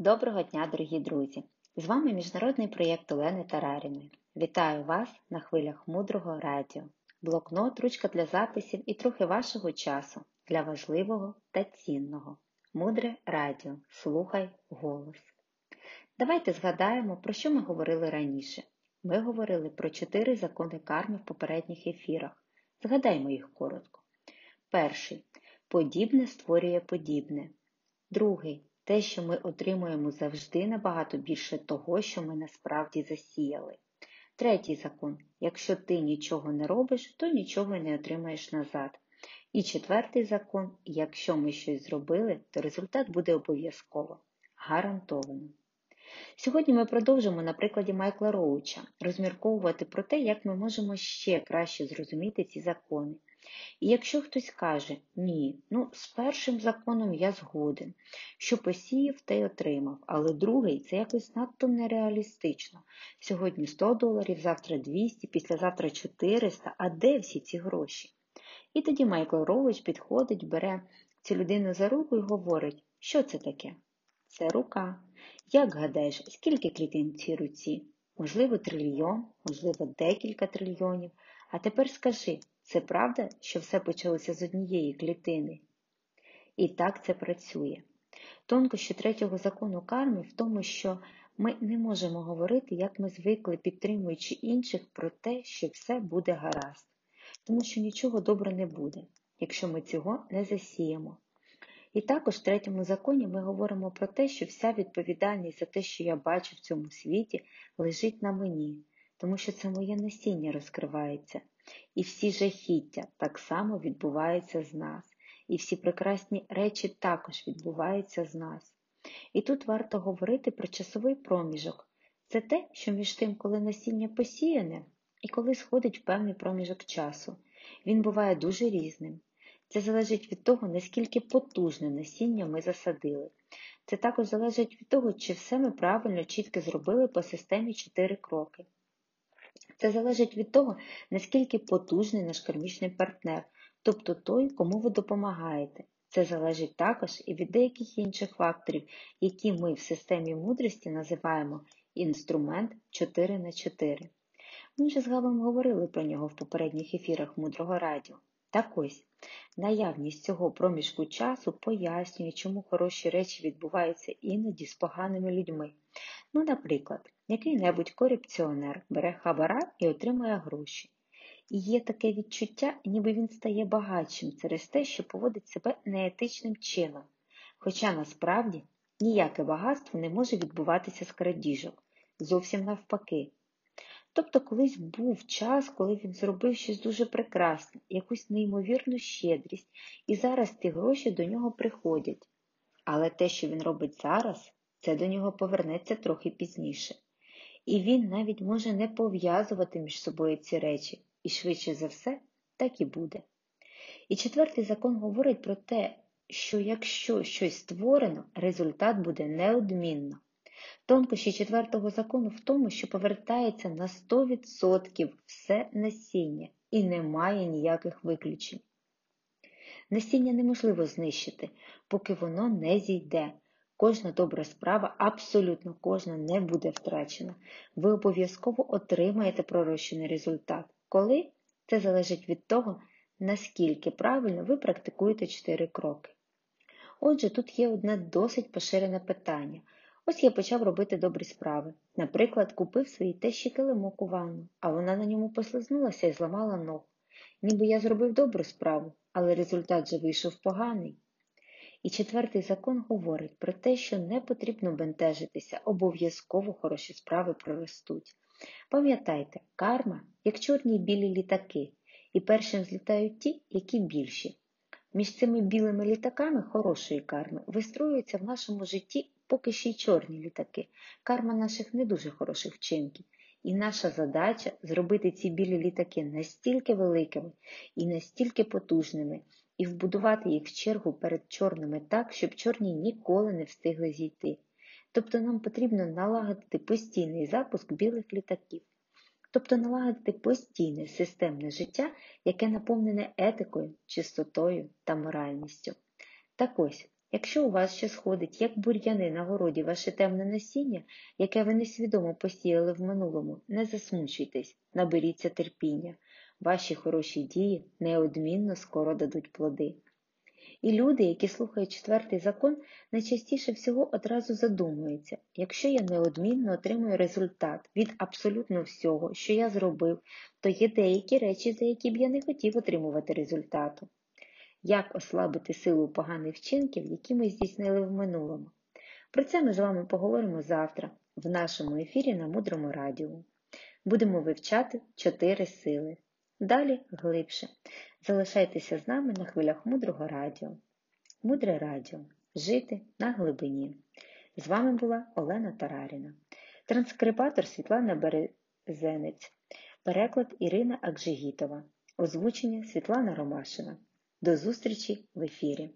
Доброго дня, дорогі друзі! З вами міжнародний проєкт Олени Тараріної. Вітаю вас на хвилях мудрого радіо, блокнот, ручка для записів і трохи вашого часу для важливого та цінного. Мудре радіо. Слухай голос. Давайте згадаємо, про що ми говорили раніше. Ми говорили про чотири закони карми в попередніх ефірах. Згадаймо їх коротко. Перший подібне створює подібне. Другий те, що ми отримуємо завжди набагато більше того, що ми насправді засіяли. Третій закон: якщо ти нічого не робиш, то нічого не отримаєш назад. І четвертий закон: якщо ми щось зробили, то результат буде обов'язково. Гарантовано. Сьогодні ми продовжимо на прикладі Майкла Роуча розмірковувати про те, як ми можемо ще краще зрозуміти ці закони. І якщо хтось каже, ні, ну з першим законом я згоден, що посіяв та й отримав, але другий це якось надто нереалістично. Сьогодні 100 доларів, завтра 200, післязавтра 400, а де всі ці гроші? І тоді Майкл Роуч підходить, бере цю людину за руку і говорить, що це таке? Це рука. Як гадаєш, скільки клітин в цій руці? Можливо, трильйон, можливо, декілька трильйонів. А тепер скажи, це правда, що все почалося з однієї клітини? І так це працює. Тонкощі третього закону карми в тому, що ми не можемо говорити, як ми звикли, підтримуючи інших, про те, що все буде гаразд, тому що нічого добре не буде, якщо ми цього не засіємо. І також в третьому законі ми говоримо про те, що вся відповідальність за те, що я бачу в цьому світі, лежить на мені, тому що це моє насіння розкривається. І всі жахіття так само відбуваються з нас, і всі прекрасні речі також відбуваються з нас. І тут варто говорити про часовий проміжок. Це те, що між тим, коли насіння посіяне, і коли сходить в певний проміжок часу. Він буває дуже різним. Це залежить від того, наскільки потужне насіння ми засадили. Це також залежить від того, чи все ми правильно, чітко зробили по системі 4 кроки. Це залежить від того, наскільки потужний наш кармічний партнер, тобто той, кому ви допомагаєте. Це залежить також і від деяких інших факторів, які ми в системі мудрості називаємо інструмент 4 на 4 Ми вже з Гавом говорили про нього в попередніх ефірах мудрого радіо. Так ось, наявність цього проміжку часу пояснює, чому хороші речі відбуваються іноді з поганими людьми. Ну, наприклад, який-небудь корупціонер бере хабара і отримує гроші. І є таке відчуття, ніби він стає багатшим через те, що поводить себе неетичним чином. Хоча насправді ніяке багатство не може відбуватися з крадіжок, зовсім навпаки. Тобто колись був час, коли він зробив щось дуже прекрасне, якусь неймовірну щедрість, і зараз ті гроші до нього приходять. Але те, що він робить зараз, це до нього повернеться трохи пізніше. І він навіть може не пов'язувати між собою ці речі, і швидше за все так і буде. І четвертий закон говорить про те, що якщо щось створено, результат буде неодмінно. Тонкощі четвертого закону в тому, що повертається на 100% все насіння і немає ніяких виключень. Насіння неможливо знищити, поки воно не зійде. Кожна добра справа, абсолютно кожна не буде втрачена. Ви обов'язково отримаєте пророщений результат. Коли? Це залежить від того, наскільки правильно ви практикуєте 4 кроки. Отже, тут є одне досить поширене питання. Ось я почав робити добрі справи. Наприклад, купив своїй тещі килимок у ванну, а вона на ньому послизнулася і зламала ногу. Ніби я зробив добру справу, але результат же вийшов поганий. І четвертий закон говорить про те, що не потрібно бентежитися, обов'язково хороші справи проростуть. Пам'ятайте, карма як чорні й білі літаки, і першим злітають ті, які більші. Між цими білими літаками хорошої карми вистроюються в нашому житті поки ще й чорні літаки, карма наших не дуже хороших вчинків. І наша задача зробити ці білі літаки настільки великими і настільки потужними, і вбудувати їх в чергу перед чорними так, щоб чорні ніколи не встигли зійти. Тобто нам потрібно налагодити постійний запуск білих літаків, тобто налагодити постійне системне життя, яке наповнене етикою, чистотою та моральністю. Так ось, Якщо у вас ще сходить, як бур'яни на городі ваше темне насіння, яке ви несвідомо посіяли в минулому, не засмучуйтесь, наберіться терпіння. Ваші хороші дії неодмінно скоро дадуть плоди. І люди, які слухають четвертий закон, найчастіше всього одразу задумуються, якщо я неодмінно отримую результат від абсолютно всього, що я зробив, то є деякі речі, за які б я не хотів отримувати результату. Як ослабити силу поганих вчинків, які ми здійснили в минулому? Про це ми з вами поговоримо завтра в нашому ефірі на Мудрому Радіо. Будемо вивчати чотири сили. Далі глибше. Залишайтеся з нами на хвилях мудрого радіо. Мудре радіо. Жити на глибині. З вами була Олена Тараріна, транскрибатор Світлана Березенець, переклад Ірина Акжигітова, озвучення Світлана Ромашина. До зустрічі в ефірі!